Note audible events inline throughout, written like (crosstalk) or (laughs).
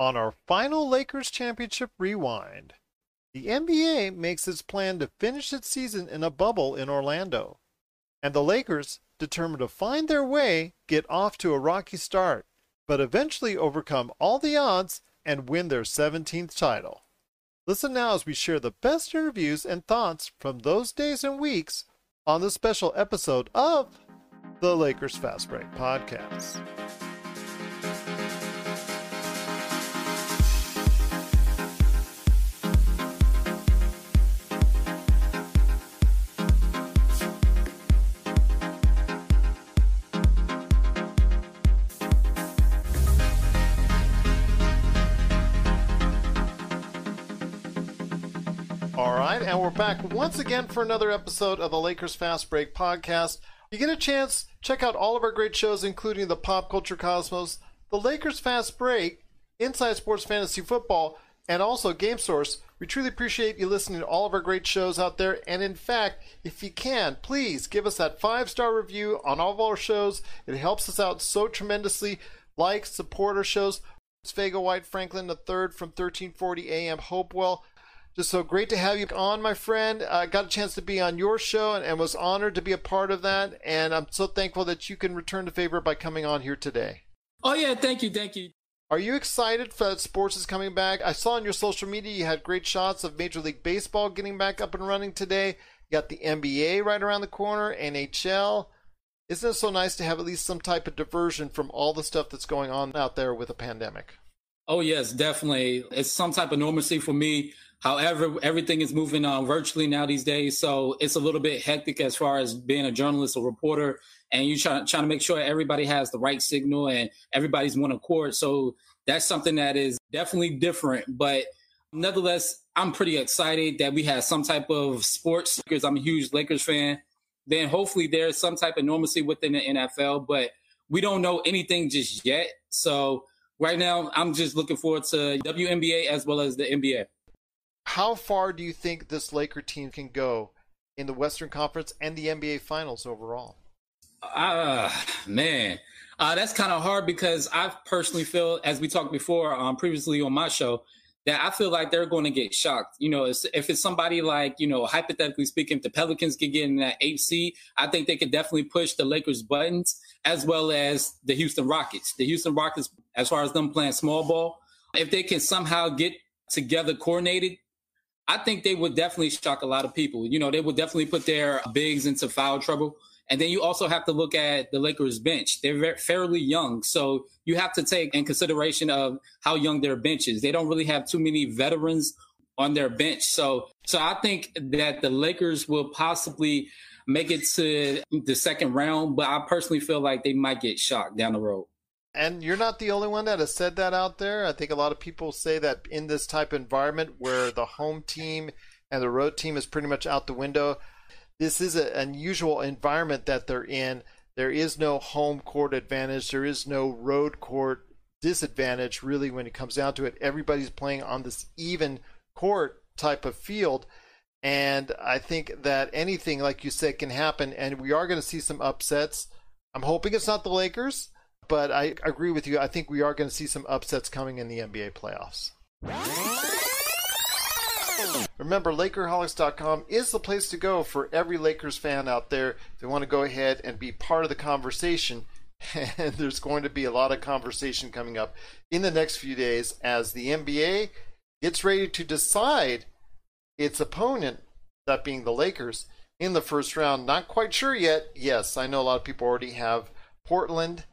on our final Lakers championship rewind. The NBA makes its plan to finish its season in a bubble in Orlando, and the Lakers, determined to find their way, get off to a rocky start, but eventually overcome all the odds and win their 17th title. Listen now as we share the best interviews and thoughts from those days and weeks on the special episode of the Lakers Fast Break Podcast. Right, and we're back once again for another episode of the Lakers Fast Break podcast. You get a chance, check out all of our great shows, including the Pop Culture Cosmos, the Lakers Fast Break, Inside Sports Fantasy Football, and also Game Source. We truly appreciate you listening to all of our great shows out there. And in fact, if you can, please give us that five star review on all of our shows. It helps us out so tremendously. Like, support our shows. It's Vega White Franklin III from 1340 AM Hopewell. Just so great to have you on, my friend. I uh, got a chance to be on your show and, and, was honored to be a part of that. And I'm so thankful that you can return the favor by coming on here today. Oh, yeah. Thank you. Thank you. Are you excited that sports is coming back? I saw on your social media you had great shots of Major League Baseball getting back up and running today. You got the NBA right around the corner, NHL. Isn't it so nice to have at least some type of diversion from all the stuff that's going on out there with a pandemic? Oh, yes, definitely. It's some type of normalcy for me. However, everything is moving on virtually now these days, so it's a little bit hectic as far as being a journalist or reporter, and you try trying to make sure everybody has the right signal and everybody's one accord. So that's something that is definitely different, but nevertheless, I'm pretty excited that we have some type of sports because I'm a huge Lakers fan. Then hopefully there's some type of normalcy within the NFL, but we don't know anything just yet. So right now, I'm just looking forward to WNBA as well as the NBA how far do you think this Laker team can go in the Western Conference and the NBA Finals overall? Ah, uh, man. Uh, that's kind of hard because I personally feel, as we talked before um, previously on my show, that I feel like they're going to get shocked. You know, if it's somebody like, you know, hypothetically speaking, if the Pelicans can get in that eight seed, I think they could definitely push the Lakers' buttons as well as the Houston Rockets. The Houston Rockets, as far as them playing small ball, if they can somehow get together coordinated, I think they would definitely shock a lot of people. You know, they would definitely put their bigs into foul trouble. And then you also have to look at the Lakers bench. They're fairly young. So you have to take in consideration of how young their bench is. They don't really have too many veterans on their bench. So so I think that the Lakers will possibly make it to the second round, but I personally feel like they might get shocked down the road. And you're not the only one that has said that out there. I think a lot of people say that in this type of environment where the home team and the road team is pretty much out the window, this is an unusual environment that they're in. There is no home court advantage, there is no road court disadvantage, really, when it comes down to it. Everybody's playing on this even court type of field. And I think that anything, like you said, can happen. And we are going to see some upsets. I'm hoping it's not the Lakers but I agree with you. I think we are going to see some upsets coming in the NBA playoffs. Remember, Lakerholics.com is the place to go for every Lakers fan out there. If they want to go ahead and be part of the conversation, (laughs) and there's going to be a lot of conversation coming up in the next few days as the NBA gets ready to decide its opponent, that being the Lakers, in the first round. Not quite sure yet. Yes, I know a lot of people already have Portland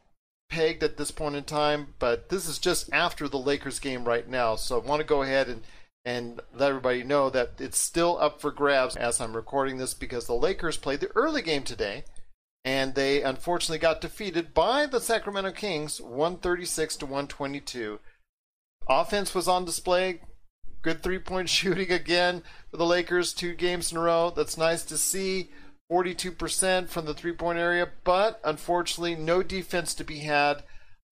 pegged at this point in time, but this is just after the Lakers game right now. So I want to go ahead and and let everybody know that it's still up for grabs as I'm recording this because the Lakers played the early game today and they unfortunately got defeated by the Sacramento Kings 136 to 122. Offense was on display. Good three-point (laughs) shooting again for the Lakers two games in a row. That's nice to see. 42% from the three point area, but unfortunately, no defense to be had.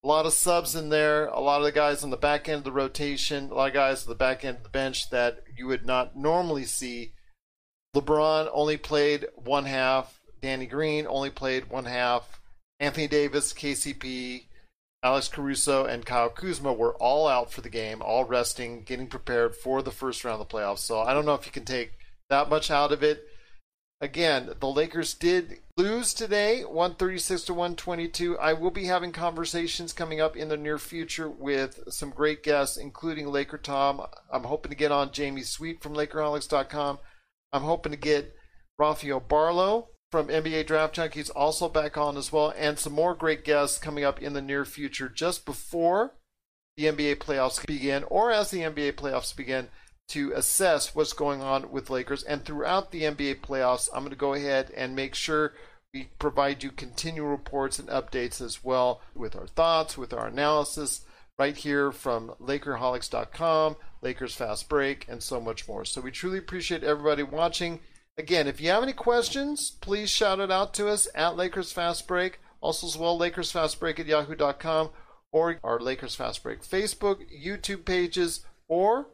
A lot of subs in there, a lot of the guys on the back end of the rotation, a lot of guys on the back end of the bench that you would not normally see. LeBron only played one half, Danny Green only played one half, Anthony Davis, KCP, Alex Caruso and Kyle Kuzma were all out for the game, all resting, getting prepared for the first round of the playoffs. So I don't know if you can take that much out of it. Again, the Lakers did lose today, 136 to 122. I will be having conversations coming up in the near future with some great guests, including Laker Tom. I'm hoping to get on Jamie Sweet from LakerHolics.com. I'm hoping to get Rafael Barlow from NBA Draft Junkies also back on as well, and some more great guests coming up in the near future just before the NBA playoffs begin or as the NBA playoffs begin to assess what's going on with Lakers. And throughout the NBA playoffs, I'm going to go ahead and make sure we provide you continual reports and updates as well with our thoughts, with our analysis, right here from Lakerholics.com, Lakers Fast Break, and so much more. So we truly appreciate everybody watching. Again, if you have any questions, please shout it out to us at Lakers Fast Break. Also, as well, Lakers Fast Break at yahoo.com or our Lakers Fast Break Facebook, YouTube pages, or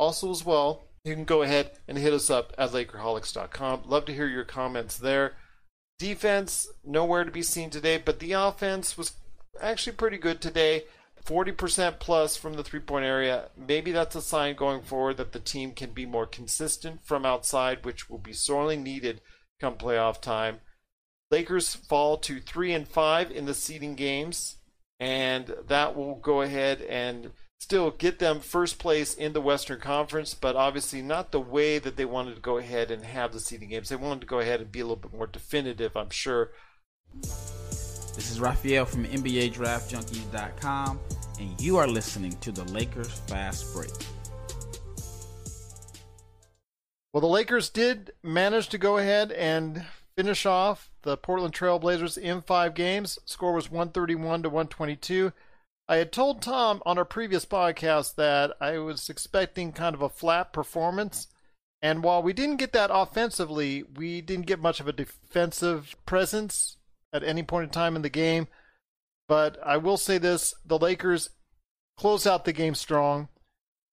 also as well, you can go ahead and hit us up at Lakerholics.com. Love to hear your comments there. Defense, nowhere to be seen today, but the offense was actually pretty good today. 40% plus from the three point area. Maybe that's a sign going forward that the team can be more consistent from outside, which will be sorely needed come playoff time. Lakers fall to 3 and 5 in the seeding games, and that will go ahead and still get them first place in the Western Conference, but obviously not the way that they wanted to go ahead and have the seeding games. They wanted to go ahead and be a little bit more definitive, I'm sure. This is Raphael from NBA Draft Junkies.com, and you are listening to the Lakers Fast Break. Well, the Lakers did manage to go ahead and finish off the Portland Trailblazers in five games. Score was 131 to 122. I had told Tom on our previous podcast that I was expecting kind of a flat performance. And while we didn't get that offensively, we didn't get much of a defensive presence at any point in time in the game. But I will say this the Lakers close out the game strong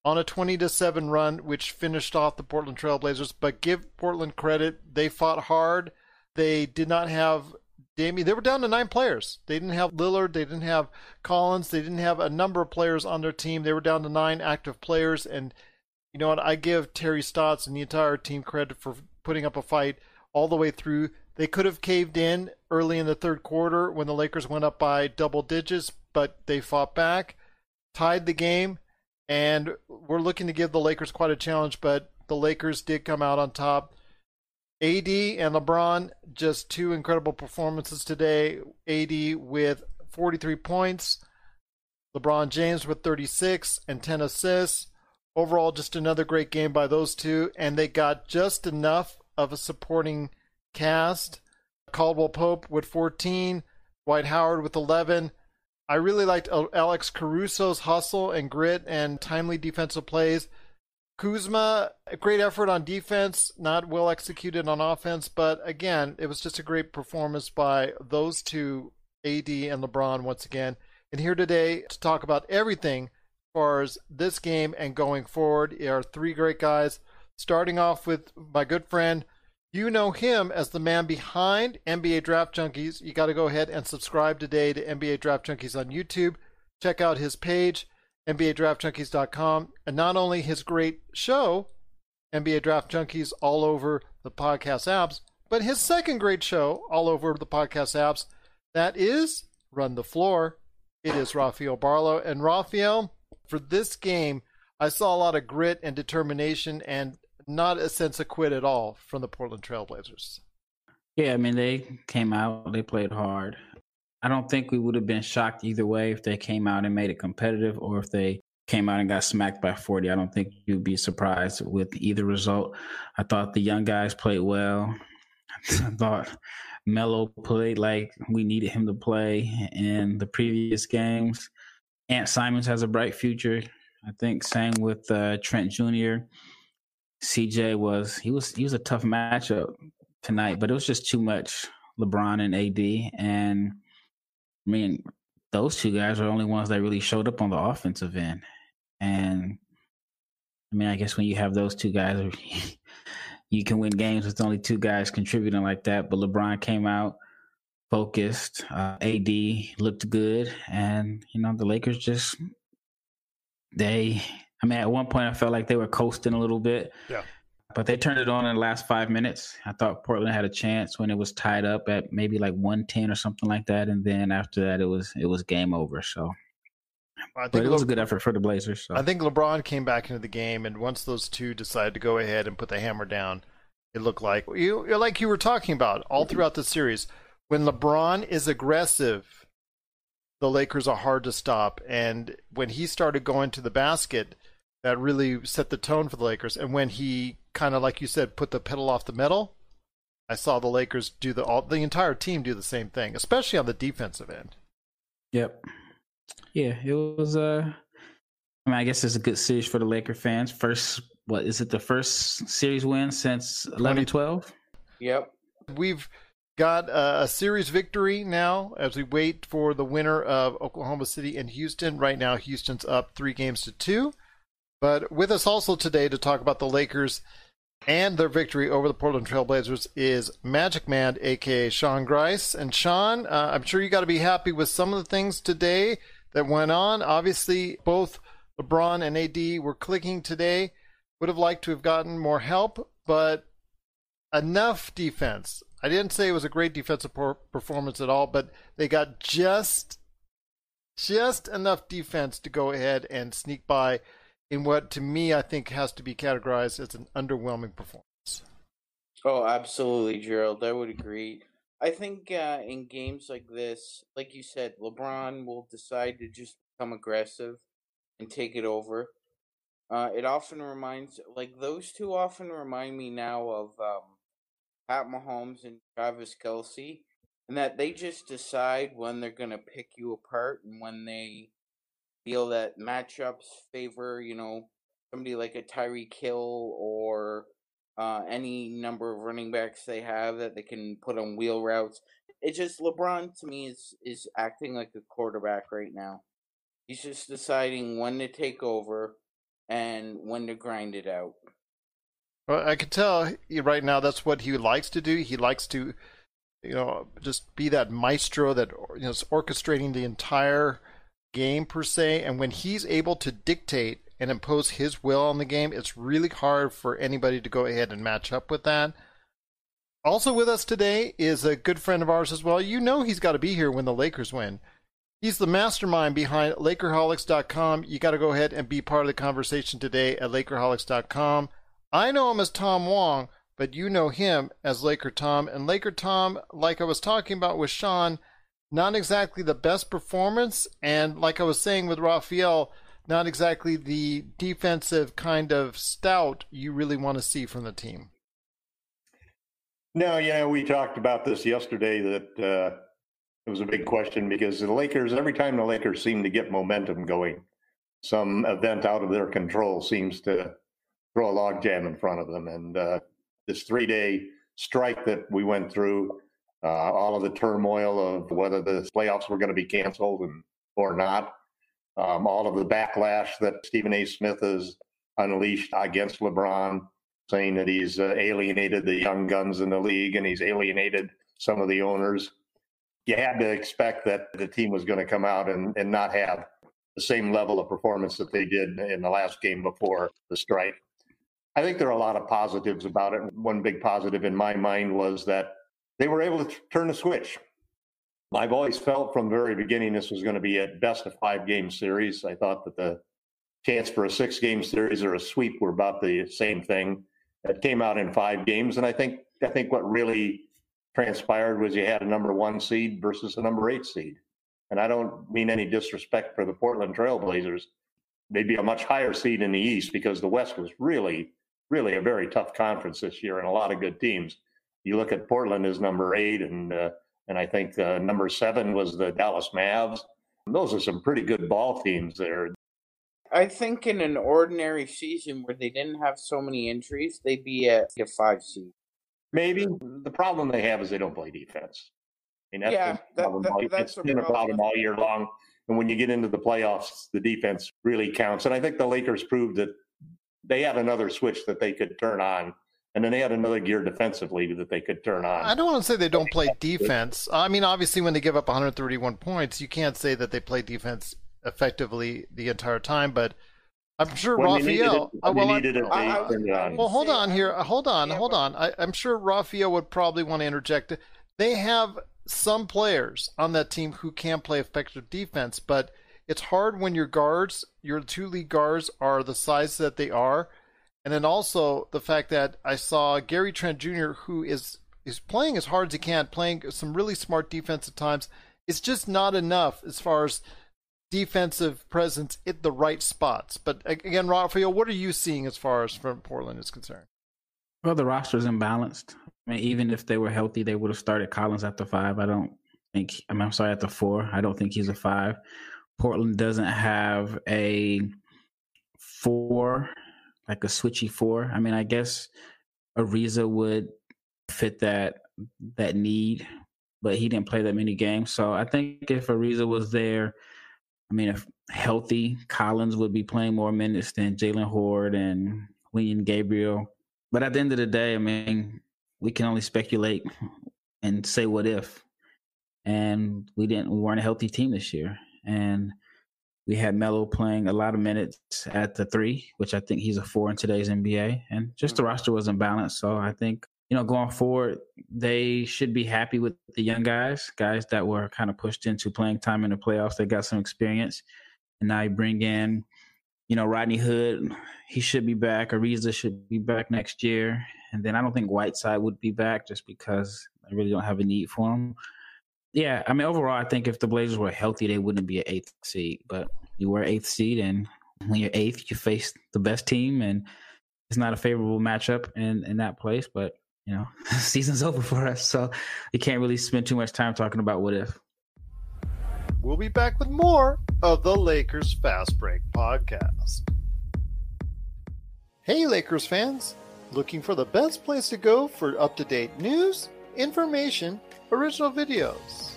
on a 20 to 7 run which finished off the Portland Trailblazers, but give Portland credit, they fought hard. They did not have Damian. They were down to nine players. They didn't have Lillard. They didn't have Collins. They didn't have a number of players on their team. They were down to nine active players. And you know what? I give Terry Stotts and the entire team credit for putting up a fight all the way through. They could have caved in early in the third quarter when the Lakers went up by double digits, but they fought back, tied the game, and we're looking to give the Lakers quite a challenge, but the Lakers did come out on top. AD and LeBron, just two incredible performances today. AD with 43 points, LeBron James with 36 and 10 assists. Overall, just another great game by those two, and they got just enough of a supporting cast. Caldwell Pope with 14, Dwight Howard with 11. I really liked Alex Caruso's hustle and grit and timely defensive plays. Kuzma, great effort on defense, not well executed on offense, but again, it was just a great performance by those two, AD and LeBron, once again. And here today to talk about everything as far as this game and going forward are three great guys. Starting off with my good friend, you know him as the man behind NBA Draft Junkies. You got to go ahead and subscribe today to NBA Draft Junkies on YouTube. Check out his page, NBADraftJunkies.com, and not only his great show, NBA Draft Junkies, all over the podcast apps, but his second great show all over the podcast apps. That is Run the Floor. It is Rafael Barlow. And Rafael, for this game, I saw a lot of grit and determination and not a sense of quit at all from the Portland Trailblazers. Yeah, I mean they came out, they played hard. I don't think we would have been shocked either way if they came out and made it competitive or if they came out and got smacked by 40. I don't think you'd be surprised with either result. I thought the young guys played well. (laughs) I thought Melo played like we needed him to play in the previous games. Ant Simons has a bright future. I think same with uh, Trent Jr. CJ was he was he was a tough matchup tonight, but it was just too much LeBron and AD. And I mean, those two guys are the only ones that really showed up on the offensive end. And I mean, I guess when you have those two guys, (laughs) you can win games with only two guys contributing like that. But LeBron came out focused. Uh, AD looked good, and you know the Lakers just they. I mean, at one point I felt like they were coasting a little bit. Yeah. But they turned it on in the last five minutes. I thought Portland had a chance when it was tied up at maybe like one ten or something like that, and then after that it was it was game over. So I think but it was a good effort for the Blazers. So. I think LeBron came back into the game, and once those two decided to go ahead and put the hammer down, it looked like you like you were talking about all throughout the series. When LeBron is aggressive, the Lakers are hard to stop, and when he started going to the basket, that really set the tone for the Lakers. And when he kind of, like you said, put the pedal off the metal, I saw the Lakers do the all the entire team do the same thing, especially on the defensive end. Yep. Yeah, it was. Uh, I mean, I guess it's a good series for the Laker fans. First, what is it? The first series win since 11 12? Yep. We've got a, a series victory now as we wait for the winner of Oklahoma City and Houston. Right now, Houston's up three games to two. But with us also today to talk about the Lakers and their victory over the Portland Trailblazers is Magic Man, aka Sean Grice. And Sean, uh, I'm sure you got to be happy with some of the things today that went on. Obviously, both LeBron and AD were clicking today. Would have liked to have gotten more help, but enough defense. I didn't say it was a great defensive per- performance at all, but they got just just enough defense to go ahead and sneak by in what to me I think has to be categorized as an underwhelming performance. Oh, absolutely, Gerald. I would agree. I think uh, in games like this, like you said, LeBron will decide to just become aggressive and take it over. Uh, it often reminds, like those two, often remind me now of um, Pat Mahomes and Travis Kelce, and that they just decide when they're gonna pick you apart and when they feel that matchups favor, you know, somebody like a Tyreek Hill or uh, any number of running backs they have that they can put on wheel routes. It just LeBron to me is is acting like a quarterback right now. He's just deciding when to take over and when to grind it out. Well, I can tell right now that's what he likes to do. He likes to, you know, just be that maestro that you know is orchestrating the entire game per se. And when he's able to dictate and impose his will on the game, it's really hard for anybody to go ahead and match up with that. Also with us today is a good friend of ours as well. You know he's got to be here when the Lakers win. He's the mastermind behind Lakerholics.com. You got to go ahead and be part of the conversation today at Lakerholics.com. I know him as Tom Wong, but you know him as Laker Tom. And Laker Tom, like I was talking about with Sean, not exactly the best performance. And like I was saying with Raphael, not exactly the defensive kind of stout you really want to see from the team. No, yeah, we talked about this yesterday that uh, it was a big question because the Lakers, every time the Lakers seem to get momentum going, some event out of their control seems to throw a logjam in front of them. And uh, this three day strike that we went through, uh, all of the turmoil of whether the playoffs were going to be canceled and, or not, um, all of the backlash that Stephen A. Smith has unleashed against LeBron, saying that he's uh, alienated the young guns in the league and he's alienated some of the owners. You had to expect that the team was going to come out and, and not have the same level of performance that they did in the last game before the strike. I think there are a lot of positives about it. One big positive in my mind was that they were able to t- turn the switch. I've always felt from the very beginning this was going to be a best of five game series. I thought that the chance for a six game series or a sweep were about the same thing. It came out in five games, and I think I think what really transpired was you had a number one seed versus a number eight seed. And I don't mean any disrespect for the Portland Trailblazers. They'd be a much higher seed in the East because the West was really, really a very tough conference this year and a lot of good teams. You look at Portland as number eight, and uh, and I think uh, number seven was the Dallas Mavs. Those are some pretty good ball teams there. I think in an ordinary season where they didn't have so many injuries, they'd be at a five seed. Maybe the problem they have is they don't play defense. I mean, that's Yeah, that- that- that's it's a been a problem problem. all year long. And when you get into the playoffs, the defense really counts. And I think the Lakers proved that they had another switch that they could turn on and then they had another gear defensively that they could turn on. I don't want to say they don't play defense. I mean, obviously, when they give up 131 points, you can't say that they play defense effectively the entire time. But I'm sure When Raphael. it- uh, well, I- I- I- turned it on. well, hold on here. Hold on, hold on. I, I'm sure Raphael would probably want to interject. They have some players on that team who can play effective defense, but it's hard when your guards, your two lead guards, are the size that they are, and then also the fact that I saw Gary Trent Jr., who is is playing as hard as he can, playing some really smart defense at times. It's just not enough as far as defensive presence at the right spots. But again, Raphael, what are you seeing as far as from Portland is concerned? Well, the roster's imbalanced. I mean, even if they were healthy, they would have started Collins at the five. I don't think. I mean, I'm sorry, at the four. I don't think he's a five. Portland doesn't have a four, like a switchy four. I mean, I guess Ariza would fit that that need, but he didn't play that many games. So I think if Ariza was there, I mean, if healthy, Collins would be playing more minutes than Jaylen Hoard and Wenyen Gabriel. But at the end of the day, I mean, we can only speculate and say what if. And we didn't. We weren't a healthy team this year, and we had Melo playing a lot of minutes at the three, which I think he's a four in today's NBA, and just the mm-hmm. roster wasn't balanced. So I think you know going forward, they should be happy with the young guys, guys that were kind of pushed into playing time in the playoffs. They got some experience, and now you bring in you know, Rodney Hood, he should be back. Ariza should be back next year. And then I don't think Whiteside would be back just because I really don't have a need for him. Yeah, I mean, overall, I think if the Blazers were healthy, they wouldn't be an eighth seed. But you were eighth seed, and when you're eighth, you face the best team, and it's not a favorable matchup in, in that place. But, you know, (laughs) season's over for us. So you can't really spend too much time talking about what if. We'll be back with more of the Lakers Fast Break podcast. Hey, Lakers fans! Looking for the best place to go for up to date news, information, original videos,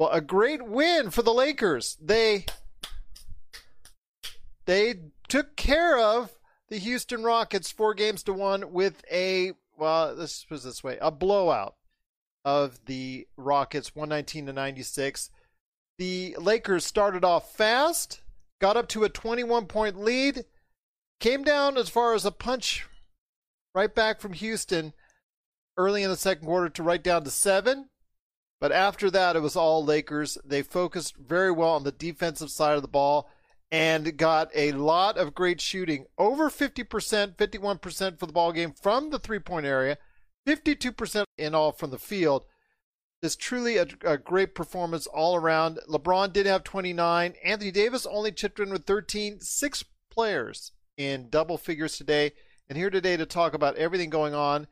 Well, a great win for the Lakers. They they took care of the Houston Rockets four games to one with a well, put it this way, a blowout of the Rockets 119 to 96. The Lakers started off fast, got up to a 21 point lead, came down as far as a punch right back from Houston early in the second quarter to right down to seven. But after that, it was all Lakers. They focused very well on the defensive side of the ball and got a lot of great shooting over 50%, 51% for the ball game from the three point area, 52% in all from the field. It's truly a, a, great performance all around. LeBron did have 29. Anthony Davis only chipped in with 13. Six players in double figures today. And here today to talk about everything going on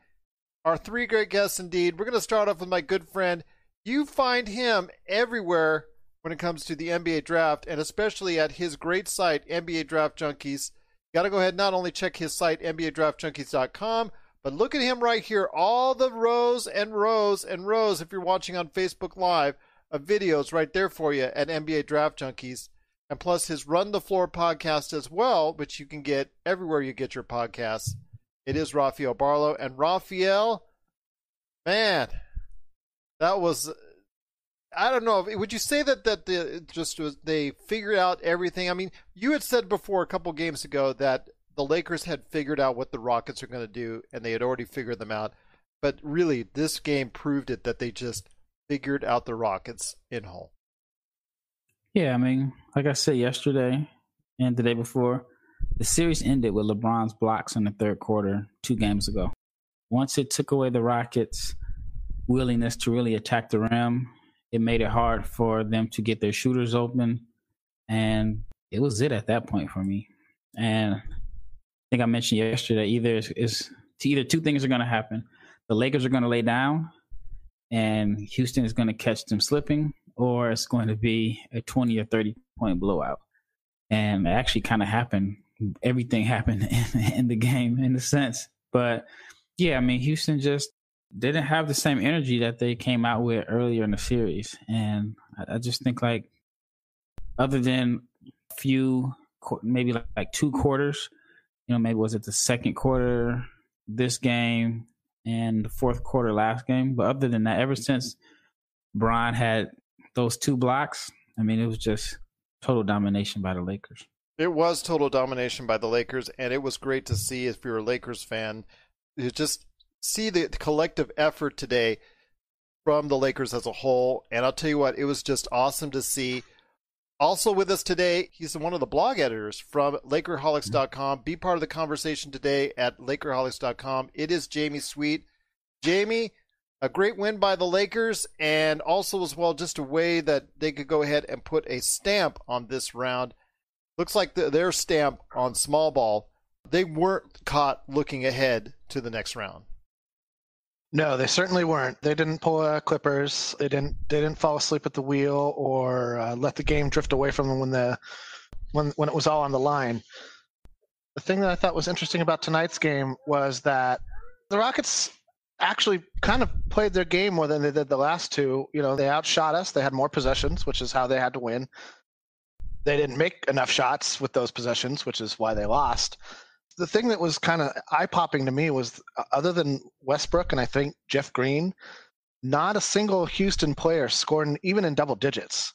are three great guests indeed. We're going to start off with my good friend. You find him everywhere when it comes to the NBA draft, and especially at his great site, NBA Draft Junkies. Got to go ahead not only check his site, NBADraftJunkies.com, but look at him right here. All the rows and rows and rows, if you're watching on Facebook Live, of videos right there for you at NBA Draft Junkies. And plus his Run the Floor podcast as well, which you can get everywhere you get your podcasts. It is Rafael Barlow. And Rafael, man, that was I don't know. Would you say that that the just was they figured out everything? I mean, you had said before a couple games ago that the Lakers had figured out what the Rockets are going to do, and they had already figured them out. But really, this game proved it that they just figured out the Rockets in whole. Yeah, I mean, like I said yesterday and the day before, the series ended with LeBron's blocks in the third quarter two games ago. Once it took away the Rockets' willingness to really attack the rim, it made it hard for them to get their shooters open. And it was it at that point for me. And I think I mentioned yesterday either is, it's either two things are going to happen: the Lakers are going to lay down, and Houston is going to catch them slipping, or it's going to be a twenty or thirty point blowout. And it actually kind of happened. Everything happened (laughs) in, in the game in a sense, but yeah, I mean, Houston just didn't have the same energy that they came out with earlier in the series, and I, I just think like, other than a few, maybe like, like two quarters, you know, maybe was it the second quarter this game and the fourth quarter last game, but other than that, ever since Bron had those two blocks, I mean, it was just total domination by the Lakers. It was total domination by the Lakers, and it was great to see if you're a Lakers fan. It just see the collective effort today from the Lakers as a whole. And I'll tell you what, it was just awesome to see. Also with us today, he's one of the blog editors from Lakerholics.com. Be part of the conversation today at Lakerholics.com. It is Jamie Sweet. Jamie, a great win by the Lakers, and also as well just a way that they could go ahead and put a stamp on this round. Looks like the, their stamp on small ball. They weren't caught looking ahead to the next round. No, they certainly weren't. They didn't pull uh, Clippers. They didn't. They didn't fall asleep at the wheel or uh, let the game drift away from them when the when when it was all on the line. The thing that I thought was interesting about tonight's game was that the Rockets actually kind of played their game more than they did the last two. You know, they outshot us. They had more possessions, which is how they had to win. They didn't make enough shots with those possessions, which is why they lost the thing that was kind of eye popping to me was uh, other than Westbrook and I think Jeff Green, not a single Houston player scored even in double digits.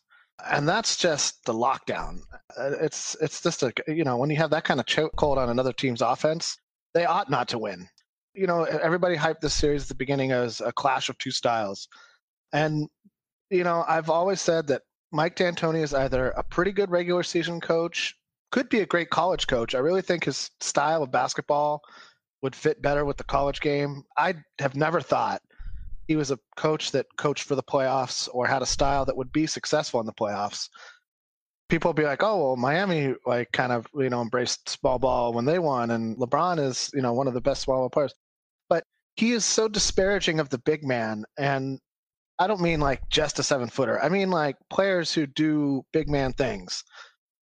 And that's just the lockdown. Uh, it's it's just a you know when you have that kind of chokehold on another team's offense, they ought not to win. You know everybody hyped this series at the beginning as a clash of two styles, and you know I've always said that Mike D'Antoni is either a pretty good regular season coach could be a great college coach. I really think his style of basketball would fit better with the college game. I have never thought he was a coach that coached for the playoffs or had a style that would be successful in the playoffs. People will be like, "Oh, well, Miami like kind of you know embraced small ball when they won, and LeBron is you know one of the best small ball players." But he is so disparaging of the big man, and I don't mean like just a seven footer. I mean like players who do big man things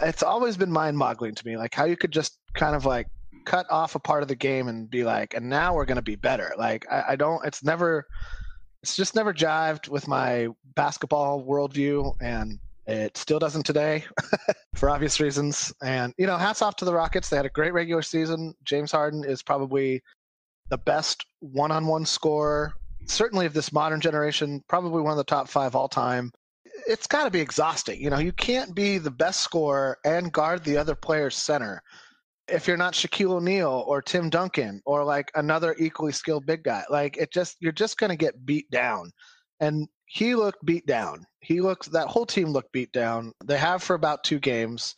it's always been mind boggling to me, like how you could just kind of like cut off a part of the game and be like, and now we're going to be better. Like, I, I, don't, it's never, it's just never jived with my basketball worldview. And it still doesn't today (laughs) for obvious reasons. And, you know, hats off to the Rockets. They had a great regular season. James Harden is probably the best one on one scorer, certainly of this modern generation, probably one of the top five all time it's got to be exhausting. You know, you can't be the best scorer and guard the other player's center if you're not Shaquille O'Neal or Tim Duncan or like another equally skilled big guy. Like it just you're just going to get beat down. And he looked beat down. He looked that whole team looked beat down. They have for about two games.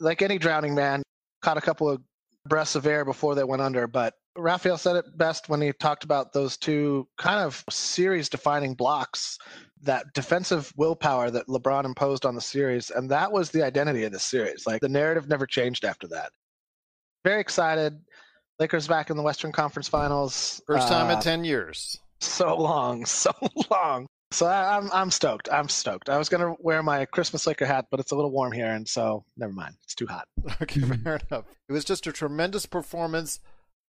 Like any drowning man, caught a couple of breaths of air before they went under, but Raphael said it best when he talked about those two kind of series defining blocks that defensive willpower that LeBron imposed on the series, and that was the identity of the series. Like the narrative never changed after that. Very excited. Lakers back in the Western Conference Finals. First time uh, in ten years. So long, (laughs) so long. So I, am I'm, I'm stoked. I'm stoked. I was gonna wear my Christmas Laker hat, but it's a little warm here, and so never mind. It's too hot. (laughs) Okay, fair enough. It was just a tremendous performance.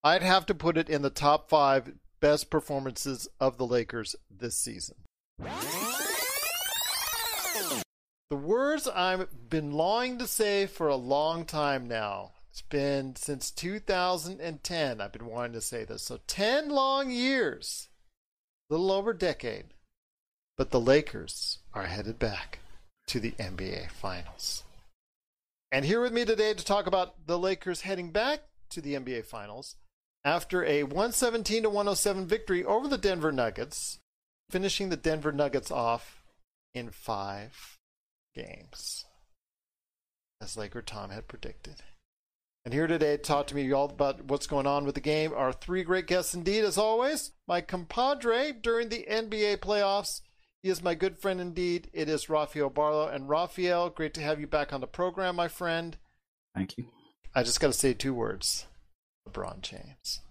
I'd have to put it in the top five best performances of the Lakers this season. The words I've been longing to say for a long time now. It's been since 2010 I've been wanting to say this. So 10 long years. A little over a decade. But the Lakers are headed back to the NBA Finals. And here with me today to talk about the Lakers heading back to the NBA Finals after a 117 to 107 victory over the Denver Nuggets finishing the Denver Nuggets off in five games, as Laker Tom had predicted. And here today to talk to me all about what's going on with the game are three great guests indeed, as always. My compadre during the NBA playoffs. He is my good friend indeed. It is Rafael Barlow. And Rafael, great to have you back on the program, my friend. Thank you. I just got to say two words LeBron James.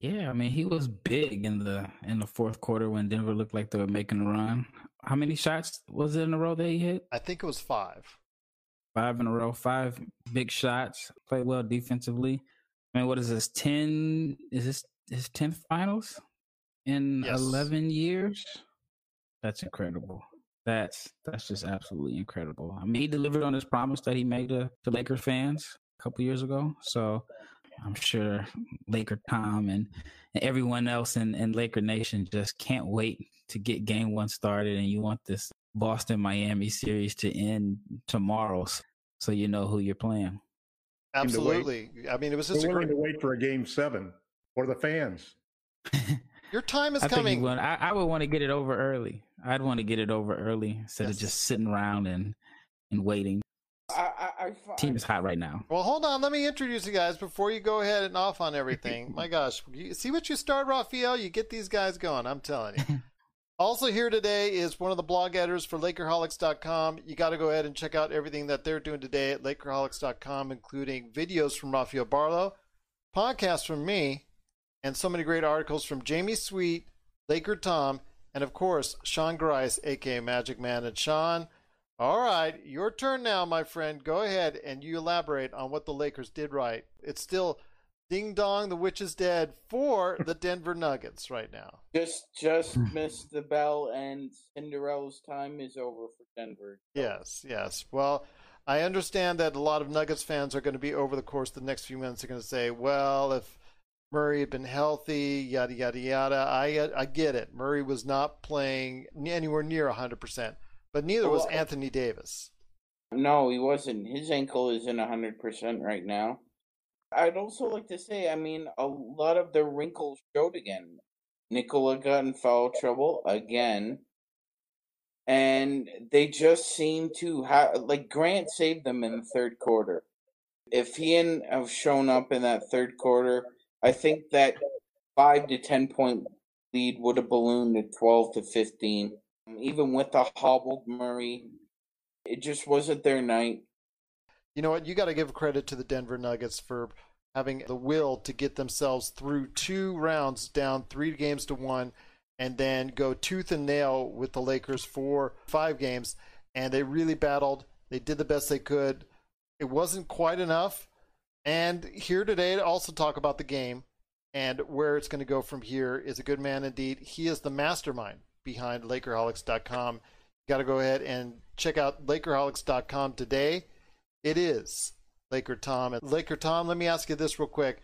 Yeah, I mean he was big in the in the fourth quarter when Denver looked like they were making a run. How many shots was it in a row that he hit? I think it was five. Five in a row, five big shots. Played well defensively. I mean, what is this? Ten? Is this his tenth finals in Yes. eleven years? That's incredible. That's that's just absolutely incredible. I mean, he delivered on his promise that he made to, to Lakers fans a couple years ago. So I'm sure Laker Tom and, and everyone else in, in Laker Nation just can't wait to get game one started. And you want this Boston Miami series to end tomorrow so you know who you're playing. Willing to wait. Absolutely. I mean, it was just We're a willing great. to wait for a game seven for the fans. (laughs) Your time is I coming. you would. I, I would want to get it over early. I'd want to get it over early instead Yes. of just sitting around and, and waiting. Team is hot right now. Well, hold on. Let me introduce you guys before you go ahead and off on everything. (laughs) My gosh, you see what you start, Raphael? You get these guys going. I'm telling you. (laughs) also here today is one of the blog editors for Lakerholics.com. You got to go ahead and check out everything that they're doing today at Lakerholics.com, including videos from Raphael Barlow, podcasts from me, and so many great articles from Jamie Sweet, Laker Tom, and of course Sean Grice, aka Magic Man. And Sean, all right, your turn now, my friend. Go ahead and you elaborate on what the Lakers did right. It's still ding dong, the witch is dead for the Denver Nuggets right now. just just missed the bell, and Cinderella's time is over for Denver. Yes, yes. Well, I understand that a lot of Nuggets fans are going to be over the course of the next few minutes are going to say, well, if Murray had been healthy, yada yada yada. I uh, I get it. Murray was not playing anywhere near 100%, but neither oh, was Anthony Davis. No, he wasn't. His ankle isn't hundred percent right now. I'd also like to say, I mean, a lot of the wrinkles showed again. Nikola got in foul trouble again, and they just seem to have like Grant saved them in the third quarter. If he hadn't have shown up in that third quarter, I think that five to ten point lead would have ballooned to twelve to fifteen. Even with the hobbled Murray, it just wasn't their night. You know what? You got to give credit to the Denver Nuggets for having the will to get themselves through two rounds down three games to one and then go tooth and nail with the Lakers for five games. And they really battled. They did the best they could. It wasn't quite enough. And here today to also talk about the game and where it's going to go from here is a good man indeed. He is the mastermind behind Lakerholics.com. You got to go ahead and check out Lakerholics.com today. It is Laker Tom. And Laker Tom, let me ask you this real quick.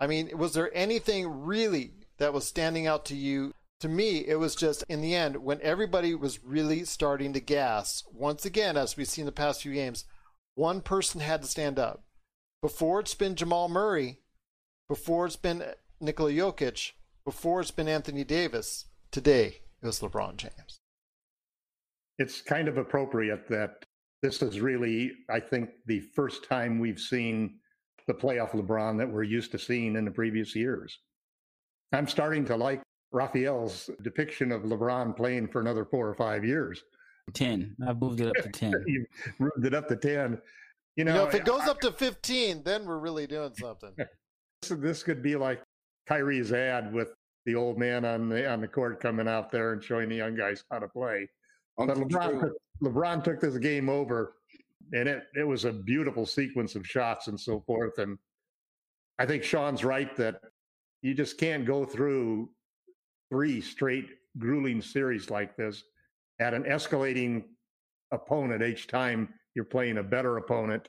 I mean, was there anything really that was standing out to you? To me, it was just in the end when everybody was really starting to gas. Once again, as we've seen the past few games, one person had to stand up. Before it's been Jamal Murray, before it's been Nikola Jokic, before it's been Anthony Davis. Today it was LeBron James. It's kind of appropriate that this is really, I think, the first time we've seen the playoff LeBron that we're used to seeing in the previous years. I'm starting to like Raphael's depiction of LeBron playing for another four or five years. 10. I've moved it up to 10. (laughs) You moved it up to 10. You You know, know, if it goes up to 15, then we're really doing something. (laughs) this, this could be like Kyrie's ad with the old man on the on the court coming out there and showing the young guys how to play. But LeBron, took- LeBron took this game over, and it, it was a beautiful sequence of shots and so forth. And I think Sean's right that you just can't go through three straight grueling series like this at an escalating opponent each time you're playing a better opponent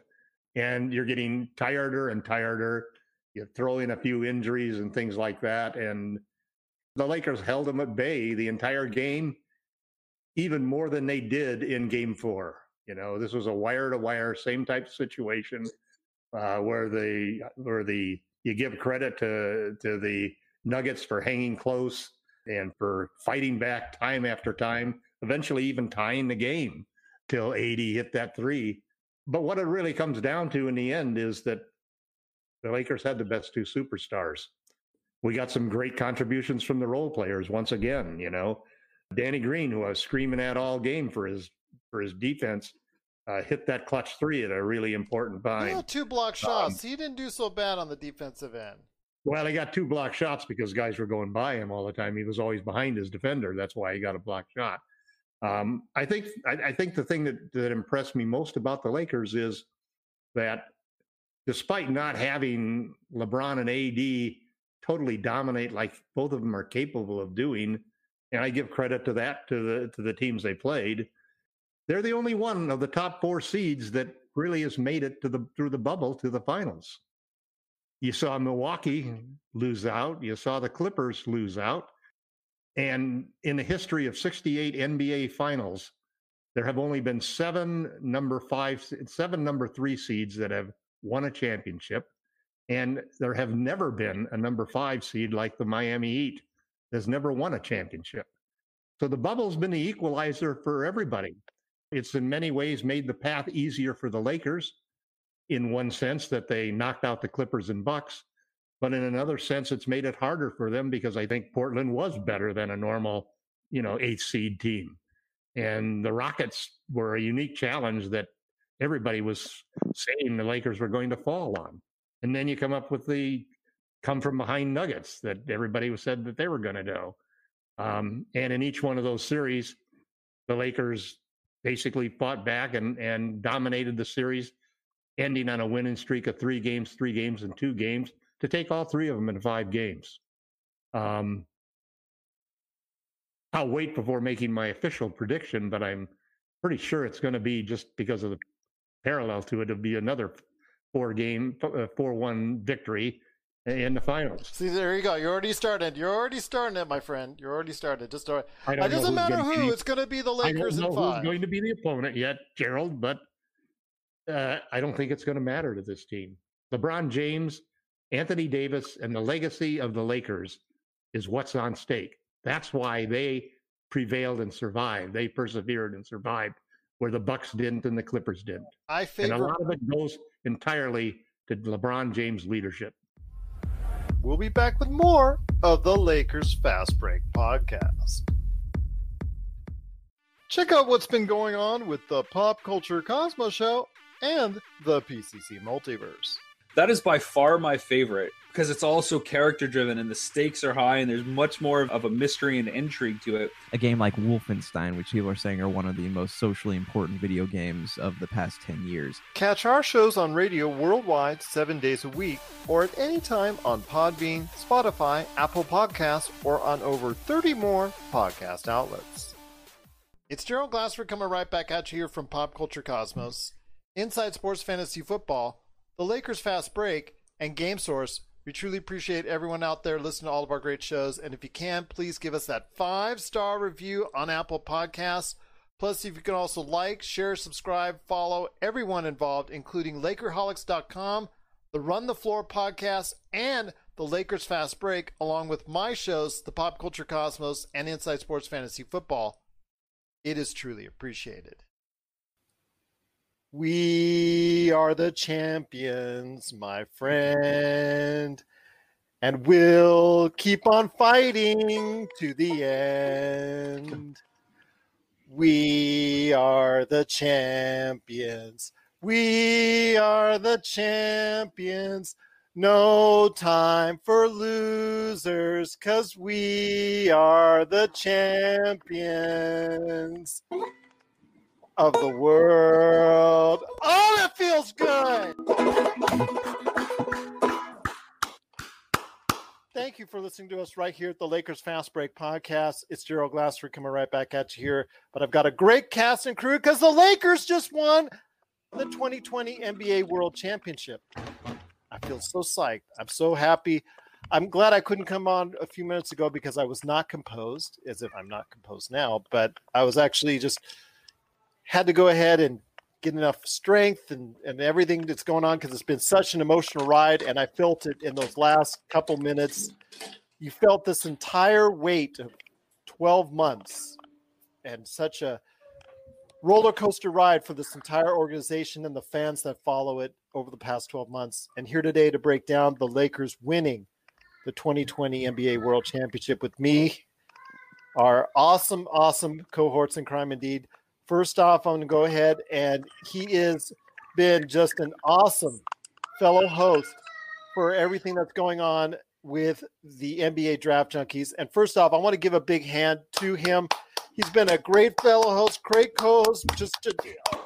and you're getting tireder and tireder. You throw in a few injuries and things like that. And the Lakers held them at bay the entire game, even more than they did in game four. You know, this was a wire to wire, same type of situation uh, where the where the you give credit to to the Nuggets for hanging close and for fighting back time after time, eventually even tying the game till 80 hit that three. But what it really comes down to in the end is that the Lakers had the best two superstars. We got some great contributions from the role players once again, you know. Danny Green, who I was screaming at all game for his for his defense, uh, hit that clutch three at a really important He time. two block shots. he didn't do so bad on the defensive end. Well, he got two block shots because guys were going by him all the time. He was always behind his defender. That's why he got a block shot. Um, I think I, I, think the thing that, that impressed me most about the Lakers is that despite not having LeBron and AD totally dominate like both of them are capable of doing, and I give credit to that to the to the teams they played, they're the only one of the top four seeds that really has made it to the through the bubble to the finals. You saw Milwaukee lose out. You saw the Clippers lose out. And in the history of 68 NBA finals, there have only been seven number five, seven number three seeds that have won a championship. And there have never been a number five seed like the Miami Heat that's never won a championship. So the bubble's been the equalizer for everybody. It's in many ways made the path easier for the Lakers in one sense that they knocked out the Clippers and Bucks. But in another sense, it's made it harder for them because I think Portland was better than a normal, you know, eighth seed team. And the Rockets were a unique challenge that everybody was saying the Lakers were going to fall on. And then you come up with the come from behind Nuggets that everybody said that they were going to do. Um, and in each one of those series, the Lakers basically fought back and, and dominated the series, ending on a winning streak of three games, three games, and two games to take all three of them in five games. Um, I'll wait before making my official prediction, but I'm pretty sure it's going to be just because of the parallel to it. It'll be another four game, uh, four one victory in the finals. See, there you go. You're already started. You're already starting it, my friend. You're already started. Just start. It doesn't matter who. Be, it's going to be the Lakers I don't know in five. Who's going to be the opponent yet, Gerald? But uh, I don't think it's going to matter to this team. LeBron James Anthony Davis and the legacy of the Lakers is what's on stake. That's why they prevailed and survived. They persevered and survived where the Bucks didn't and the Clippers didn't. I favor- and a lot of it goes entirely to LeBron James' leadership. We'll be back with more of the Lakers Fast Break podcast. Check out what's been going on with the Pop Culture Cosmos Show and the PCC Multiverse that is by far my favorite because it's also character driven and the stakes are high and there's much more of a mystery and intrigue to it. A game like Wolfenstein, which people are saying are one of the most socially important video games of the past 10 years. Catch our shows on radio worldwide seven days a week or at any time on Podbean, Spotify, Apple Podcasts, or on over 30 more podcast outlets. It's Gerald Glassford coming right back at you here from Pop Culture Cosmos. Inside Sports Fantasy Football the Lakers Fast Break, and Game Source. We truly appreciate everyone out there listening to all of our great shows. And if you can, please give us that five star review on Apple Podcasts. Plus, if you can also like, share, subscribe, follow everyone involved, including Lakerholics.com, the Run the Floor podcast, and the Lakers Fast Break, along with my shows, The Pop Culture Cosmos and Inside Sports Fantasy Football. It is truly appreciated. We are the champions, my friend, and we'll keep on fighting to the end. We are the champions. We are the champions. No time for losers, cause we are the champions of the world. Oh, that feels good. Thank you for listening to us right here at the Lakers Fast Break podcast. It's Gerald Glassford coming right back at you here. But I've got a great cast and crew because the Lakers just won the 2020 NBA World Championship. I feel so psyched. I'm so happy. I'm glad I couldn't come on a few minutes ago because I was not composed, as if I'm not composed now, but I was actually just had to go ahead and get enough strength and, and everything that's going on because it's been such an emotional ride. And I felt it in those last couple minutes. You felt this entire weight of 12 months and such a roller coaster ride for this entire organization and the fans that follow it over the past 12 months. And here today to break down the Lakers winning the 2020 NBA World Championship with me, our awesome, awesome cohorts in crime indeed. First off, I'm going to go ahead and he has been just an awesome fellow host for everything that's going on with the NBA Draft Junkies. And first off, I want to give a big hand to him. He's been a great fellow host, great co-host, just to,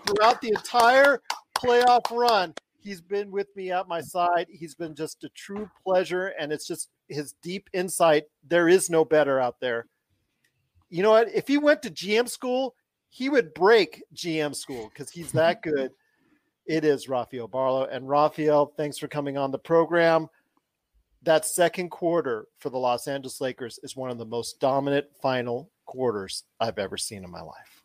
throughout the entire playoff run. He's been with me at my side. He's been just a true pleasure, and it's just his deep insight. There is no better out there. You know what? If he went to GM school, he would break GM school because he's that (laughs) good. It is Rafael Barlow. And Rafael, thanks for coming on the program. That second quarter for the Los Angeles Lakers is one of the most dominant final quarters I've ever seen in my life.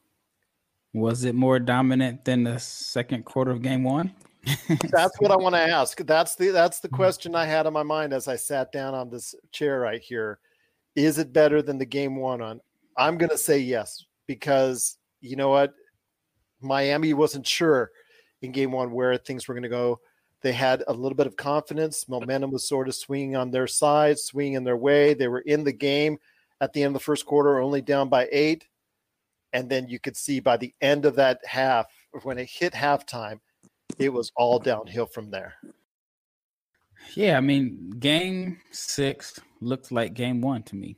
Was it more dominant than the second quarter of game one? (laughs) that's what I want to ask. That's the that's the mm. question I had in my mind as I sat down on this chair right here. Is it better than the game one on? I'm gonna say yes, because you know what? Miami wasn't sure in game one where things were gonna go. They had a little bit of confidence. Momentum was sort of swinging on their side, swinging in their way. They were in the game at the end of the first quarter, only down by eight. And then you could see by the end of that half, when it hit halftime, it was all downhill from there. Yeah, I mean, game six looked like game one to me.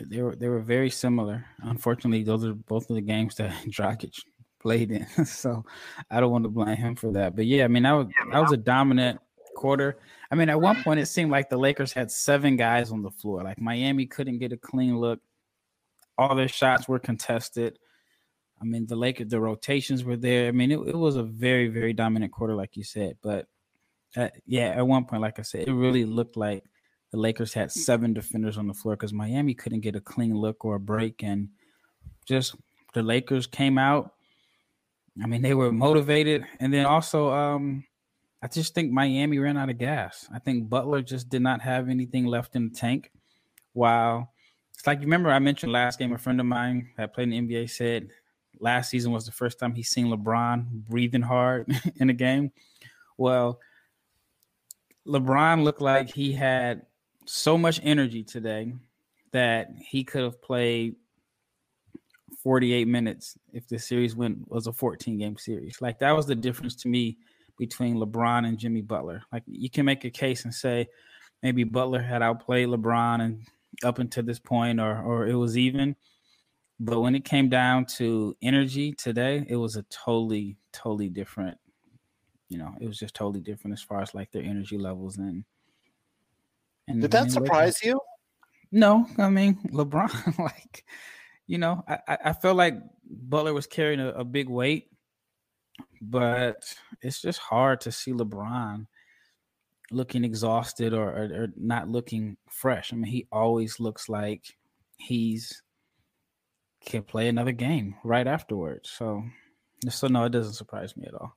They were they were very similar. Unfortunately, those are both of the games that (laughs) Dragic played in. (laughs) so I don't want to blame him for that. But yeah, I mean that was that was a dominant quarter. I mean, at one point it seemed like the Lakers had seven guys on the floor. Like Miami couldn't get a clean look. All their shots were contested. I mean, the Lakers, the rotations were there. I mean, it, it was a very, very dominant quarter, like you said. But at, yeah, at one point, like I said, it really looked like the Lakers had seven defenders on the floor because Miami couldn't get a clean look or a break. And just the Lakers came out. I mean, they were motivated. And then also, um, I just think Miami ran out of gas. I think Butler just did not have anything left in the tank. While it's like you remember I mentioned last game, a friend of mine that played in the NBA said last season was the first time he's seen LeBron breathing hard (laughs) in a game. Well, LeBron looked like he had so much energy today that he could have played 48 minutes if the series went was a 14 game series. Like that was the difference to me between LeBron and Jimmy Butler. Like you can make a case and say maybe Butler had outplayed LeBron and up until this point or or it was even. But when it came down to energy today, it was a totally, totally different. You know, it was just totally different as far as like their energy levels and. And Did that surprise you? No, I mean (laughs) LeBron. (laughs) like, you know, I I felt like Butler was carrying a, a big weight, but it's just hard to see LeBron looking exhausted or, or, or not looking fresh. I mean, he always looks like he's can play another game right afterwards. So, so no, it doesn't surprise me at all.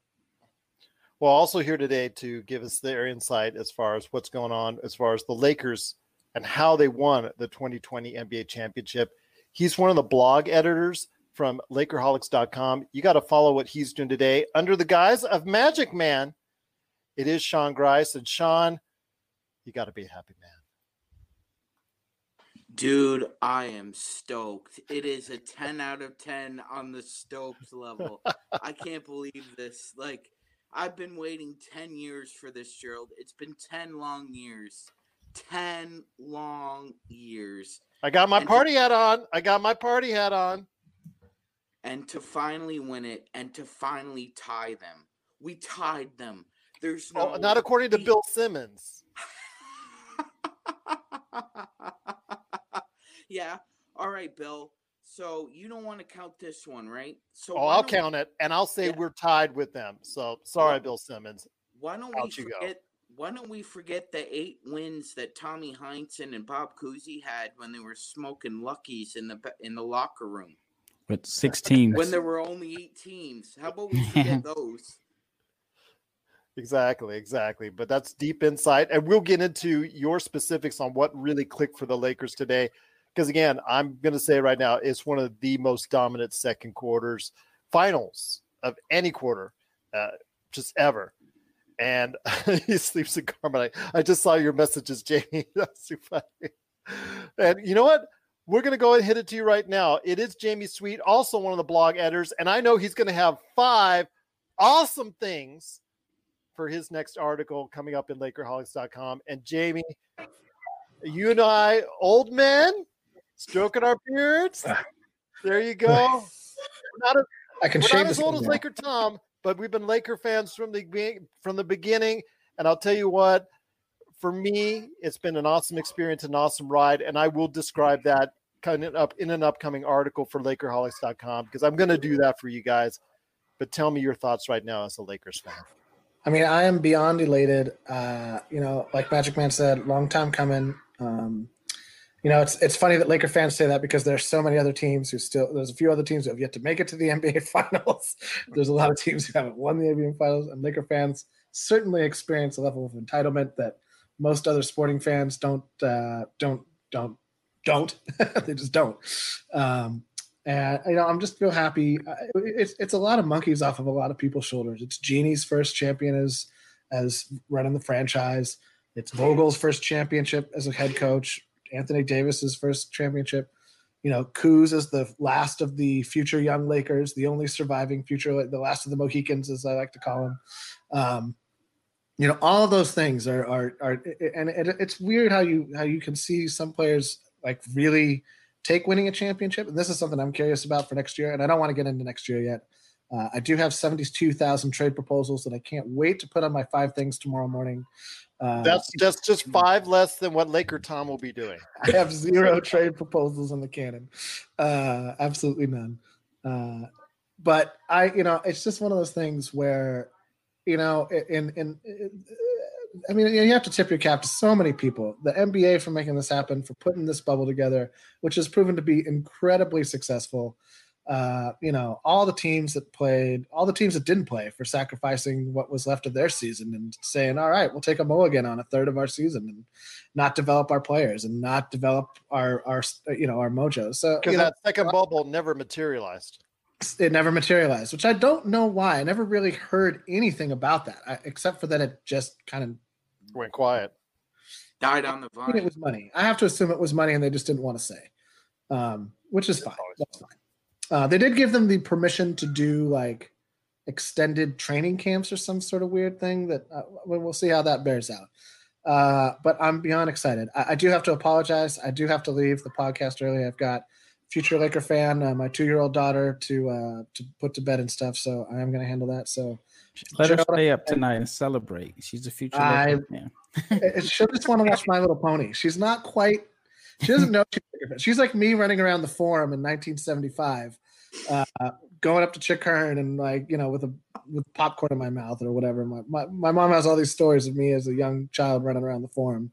Well, also here today to give us their insight as far as what's going on, as far as the Lakers and how they won the 2020 NBA championship. He's one of the blog editors from Lakerholics.com. You got to follow what he's doing today under the guise of Magic Man. It is Sean Grice. And Sean, you got to be a happy man. Dude, I am stoked. It is a 10 out of 10 on the stoked level. (laughs) I can't believe this. Like, I've been waiting 10 years for this, Gerald. It's been 10 long years. 10 long years. I got my and party to, hat on. I got my party hat on. And to finally win it and to finally tie them. We tied them. There's no. Oh, not according to Bill Simmons. (laughs) yeah. All right, Bill. So you don't want to count this one, right? So oh, I'll count we... it, and I'll say yeah. we're tied with them. So sorry, well, Bill Simmons. Why don't Out we forget? Why don't we forget the eight wins that Tommy Heinsohn and Bob Cousy had when they were smoking luckies in the in the locker room? With six teams. when there were only eight teams. How about we forget (laughs) those? Exactly, exactly. But that's deep insight. And we'll get into your specifics on what really clicked for the Lakers today because again, I'm going to say right now, it's one of the most dominant second quarters, finals of any quarter, uh, just ever. And (laughs) he sleeps in carbonite. I just saw your messages, Jamie. (laughs) That's too funny. And you know what? We're going to go and hit it to you right now. It is Jamie Sweet, also one of the blog editors, and I know he's going to have five awesome things for his next article coming up in Lakerholics.com. And Jamie, You and I, old men, stroking our beards. There you go. (laughs) We're not, a, I can we're not as old as now. Laker Tom, but we've been Laker fans from the from the beginning. And I'll tell you what, for me, it's been an awesome experience, an awesome ride, and I will describe that coming up in an upcoming article for LakerHolics.com because I'm going to do that for you guys. But tell me your thoughts right now as a Lakers fan. I mean, I am beyond elated. Uh, you know, like Magic Man said, long time coming. Um, you know, it's it's funny that Laker fans say that because there's so many other teams who still there's a few other teams who have yet to make it to the (laughs) NBA Finals. there's a lot of teams who haven't won the NBA Finals, and Laker fans certainly experience a level of entitlement that most other sporting fans don't uh, don't don't don't. (laughs) they just don't. Um, and you know, I'm just feel happy. It's it's a lot of monkeys off of a lot of people's shoulders. It's Jeanie's first champion as as running the franchise. It's Vogel's first championship as a head coach. Anthony Davis's first championship. You know, Kuz is the last of the future young Lakers, the only surviving future, the last of the Mohicans, as I like to call them. Um, you know, all those things are are are, and it, it's weird how you how you can see some players like really take winning a championship. And this is something I'm curious about for next year. And I don't want to get into next year yet. Uh, I do have 72,000 trade proposals that I can't wait to put on my five things tomorrow morning. Uh, That's (laughs) that's just five less than what Laker Tom will be doing. I have zero trade proposals in the cannon. Uh, absolutely none. Uh, but I, you know, it's just one of those things where, you know, in, in, I mean, you have to tip your cap to so many people. The NBA for making this happen, for putting this bubble together, which has proven to be incredibly successful. Uh, you know, all the teams that played, all the teams that didn't play for sacrificing what was left of their season and saying, all right, we'll take a mulligan on a third of our season and not develop our players and not develop our, our, you know, our mojo. So, Because you know, that second bubble never materialized. it never materialized, which I don't know why. I never really heard anything about that, I, except for that it just kind of Went quiet. Died on the I think it was money. I have to assume it was money, and they just didn't want to say, um, which is fine. That's fine. Uh, they did give them the permission to do like extended training camps or some sort of weird thing that uh, we'll see how that bears out. Uh, but I'm beyond excited. I, I do have to apologize. I do have to leave the podcast early. I've got future Laker fan, uh, my two year old daughter to uh, to put to bed and stuff. So I am going to handle that. So Let her stay up tonight and celebrate. She's a future. I- Laker fan. (laughs) she'll just want to watch My Little Pony. She's not quite. She doesn't know. She's, she's like me running around the forum in 1975, uh, going up to Chick Hearn and like you know with a with popcorn in my mouth or whatever. My, my my mom has all these stories of me as a young child running around the forum.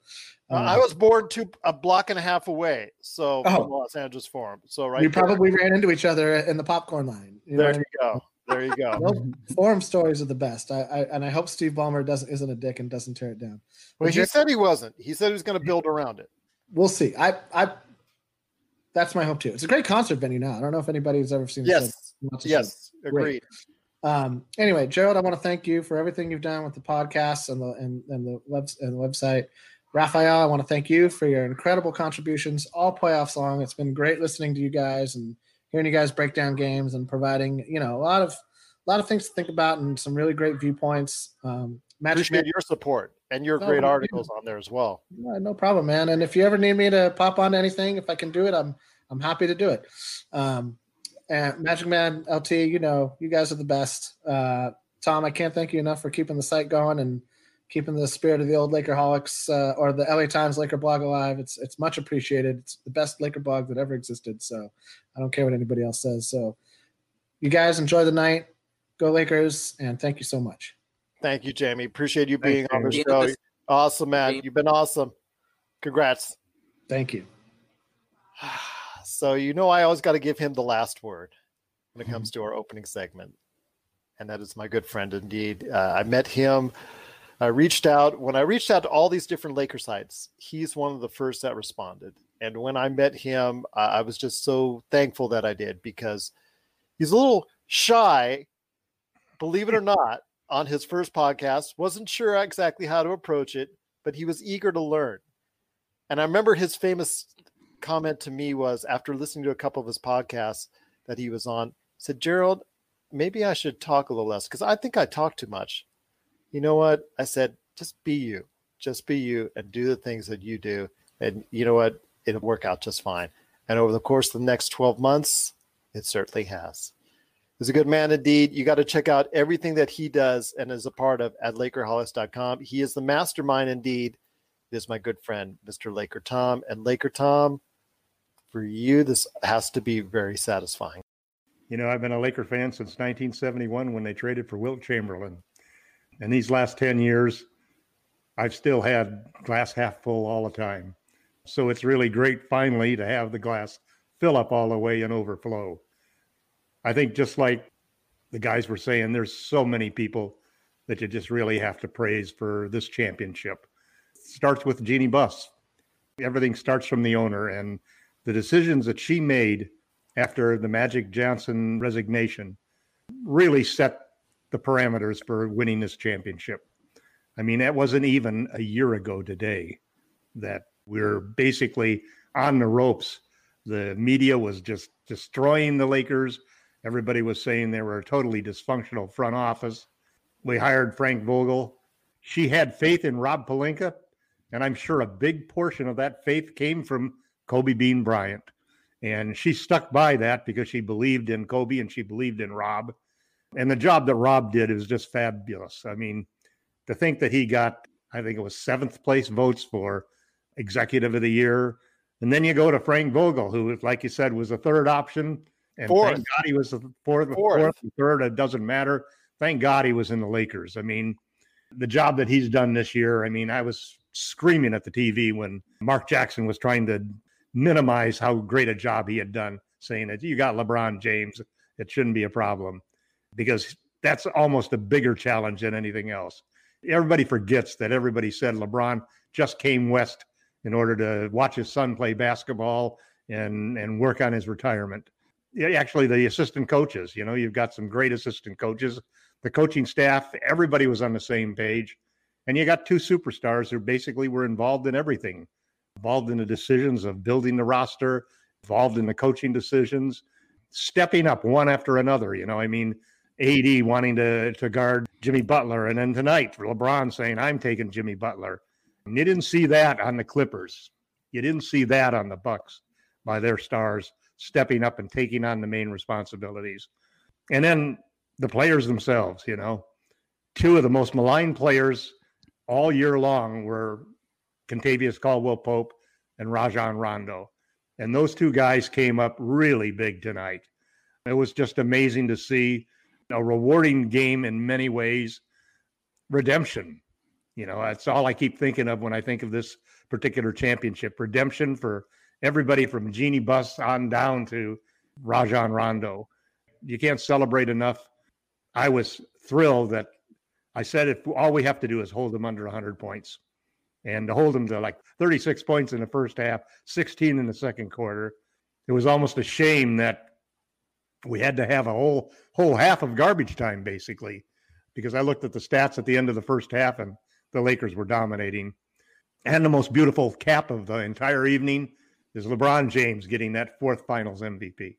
Uh, Uh, I was born two a block and a half away, so Oh. from Los Angeles Forum. So right we there. probably ran into each other in the popcorn line. You there I you go. There you go. (laughs) Those forum stories are the best. I, I and I hope Steve Ballmer doesn't isn't a dick and doesn't tear it down. Well, But he said he wasn't. He said he was going to build around it. We'll see. I I that's my hope too. It's a great concert venue now. I don't know if anybody's ever seen. Yes. Yes. Agreed. Um, anyway, Gerald, I want to thank you for everything you've done with the podcast and the and, and the web and the website. Raphael, I want to thank you for your incredible contributions all playoffs long. It's been great listening to you guys and hearing you guys break down games and providing you know a lot of a lot of things to think about and some really great viewpoints. Um, Magic Appreciate Man, your support and your Oh, great articles on there as well. no, no problem, man. And if you ever need me to pop on anything, if I can do it, I'm I'm happy to do it. Um, and Magic Man LT, you know, you guys are the best. Uh, Tom, I can't thank you enough for keeping the site going and keeping the spirit of the old Lakerholics uh, or the LA Times Laker blog alive. It's it's much appreciated. It's the best Laker blog that ever existed. So I don't care what anybody else says. So you guys enjoy the night. Go Lakers, and thank you so much. Thank you, Jamie. Appreciate you Thanks, being on the show. Yes. Awesome, man. Jamie. You've been awesome. Congrats. Thank you. (sighs) So you know I always got to give him the last word when it comes to our opening segment, and that is my good friend indeed. Uh, I met him. I reached out when I reached out to all these different Laker sites. He's one of the first that responded, and when I met him, uh, I was just so thankful that I did because he's a little shy, believe it or not, on his first podcast. wasn't sure exactly how to approach it, but he was eager to learn. And I remember his famous comment to me was after listening to a couple of his podcasts that he was on, said, Gerald, maybe I should talk a little less because I think I talk too much. You know what? I said, just be you, just be you and do the things that you do. And you know what? It'll work out just fine. And over the course of the next 12 months, it certainly has. He's a good man indeed. You got to check out everything that he does and is a part of at Lakerholics.com. He is the mastermind indeed. It is my good friend, Mr. Laker Tom. And Laker Tom, for you, this has to be very satisfying. You know, I've been a Laker fan since 1971 when they traded for Wilt Chamberlain. And these last 10 years, I've still had glass half full all the time. So it's really great finally to have the glass fill up all the way and overflow. I think just like the guys were saying, there's so many people that you just really have to praise for this championship. It starts with Jeanie Buss. Everything starts from the owner and the decisions that she made after the Magic Johnson resignation really set the parameters for winning this championship. I mean, that wasn't even a year ago today that we're basically on the ropes. The media was just destroying the Lakers. Everybody was saying they were a totally dysfunctional front office. We hired Frank Vogel. She had faith in Rob Pelinka, and I'm sure a big portion of that faith came from Kobe Bean Bryant. And she stuck by that because she believed in Kobe and she believed in Rob. And the job that Rob did is just fabulous. I mean, to think that he got, I think it was seventh place votes for executive of the year. And then you go to Frank Vogel, who, like you said, was a third option. And Fourth. thank God he was the fourth, Fourth. fourth, third. It doesn't matter. Thank God he was in the Lakers. I mean, the job that he's done this year. I mean, I was screaming at the TV when Mark Jackson was trying to minimize how great a job he had done, saying that you got LeBron James, it shouldn't be a problem because that's almost a bigger challenge than anything else. Everybody forgets that everybody said LeBron just came west in order to watch his son play basketball and and work on his retirement. Actually, the assistant coaches, you know, you've got some great assistant coaches. The coaching staff, everybody was on the same page. And you got two superstars who basically were involved in everything, involved in the decisions of building the roster, involved in the coaching decisions, stepping up one after another. You know, I mean, AD wanting to, to guard Jimmy Butler. And then tonight, LeBron saying, I'm taking Jimmy Butler. And you didn't see that on the Clippers. You didn't see that on the Bucks by their stars stepping up and taking on the main responsibilities. And then the players themselves, you know, two of the most maligned players all year long were Kentavious Caldwell Pope and Rajon Rondo. And those two guys came up really big tonight. It was just amazing to see a rewarding game in many ways. Redemption. You know, that's all I keep thinking of when I think of this particular championship. Redemption for everybody from Jeanie Buss on down to Rajon Rondo. You can't celebrate enough. I was thrilled that I said if all we have to do is hold them under 100 points and to hold them to like 36 points in the first half, 16 in the second quarter. It was almost a shame that we had to have a whole whole half of garbage time basically because I looked at the stats at the end of the first half and the Lakers were dominating. And the most beautiful cap of the entire evening is LeBron James getting that fourth finals MVP.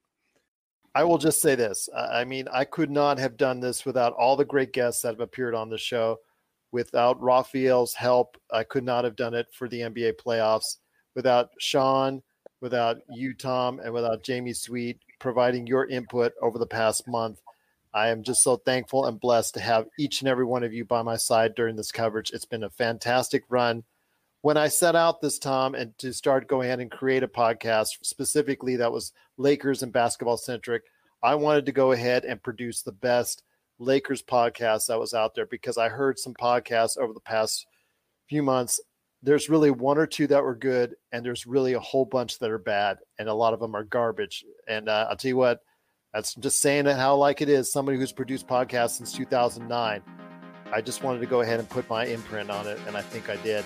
I will just say this. I mean, I could not have done this without all the great guests that have appeared on the show. Without Raphael's help, I could not have done it for the NBA playoffs. Without Sean, without you, Tom, and without Jamie Sweet providing your input over the past month. I am just so thankful and blessed to have each and every one of you by my side during this coverage. It's been a fantastic run. When I set out this, Tom, and to start going ahead and create a podcast specifically that was Lakers and basketball centric, I wanted to go ahead and produce the best Lakers podcast that was out there because I heard some podcasts over the past few months. There's really one or two that were good, and there's really a whole bunch that are bad, and a lot of them are garbage. And uh, I'll tell you what, that's just saying it how like it is. Somebody who's produced podcasts since 2009. I just wanted to go ahead and put my imprint on it, and I think I did.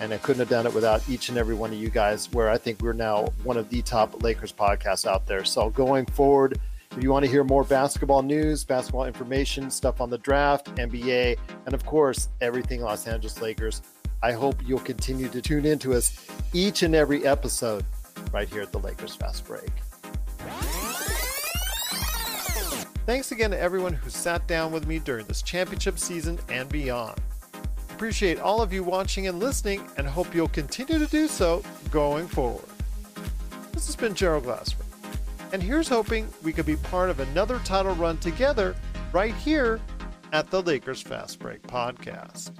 And I couldn't have done it without each and every one of you guys, where I think we're now one of the top Lakers podcasts out there. So going forward, if you want to hear more basketball news, basketball information, stuff on the draft, NBA, and of course, everything Los Angeles Lakers, I hope you'll continue to tune in to us each and every episode right here at the Lakers Fast Break. Thanks again to everyone who sat down with me during this championship season and beyond. Appreciate all of you watching and listening and hope you'll continue to do so going forward. This has been Gerald Glassford, and here's hoping we could be part of another title run together right here at the Lakers Fast Break Podcast.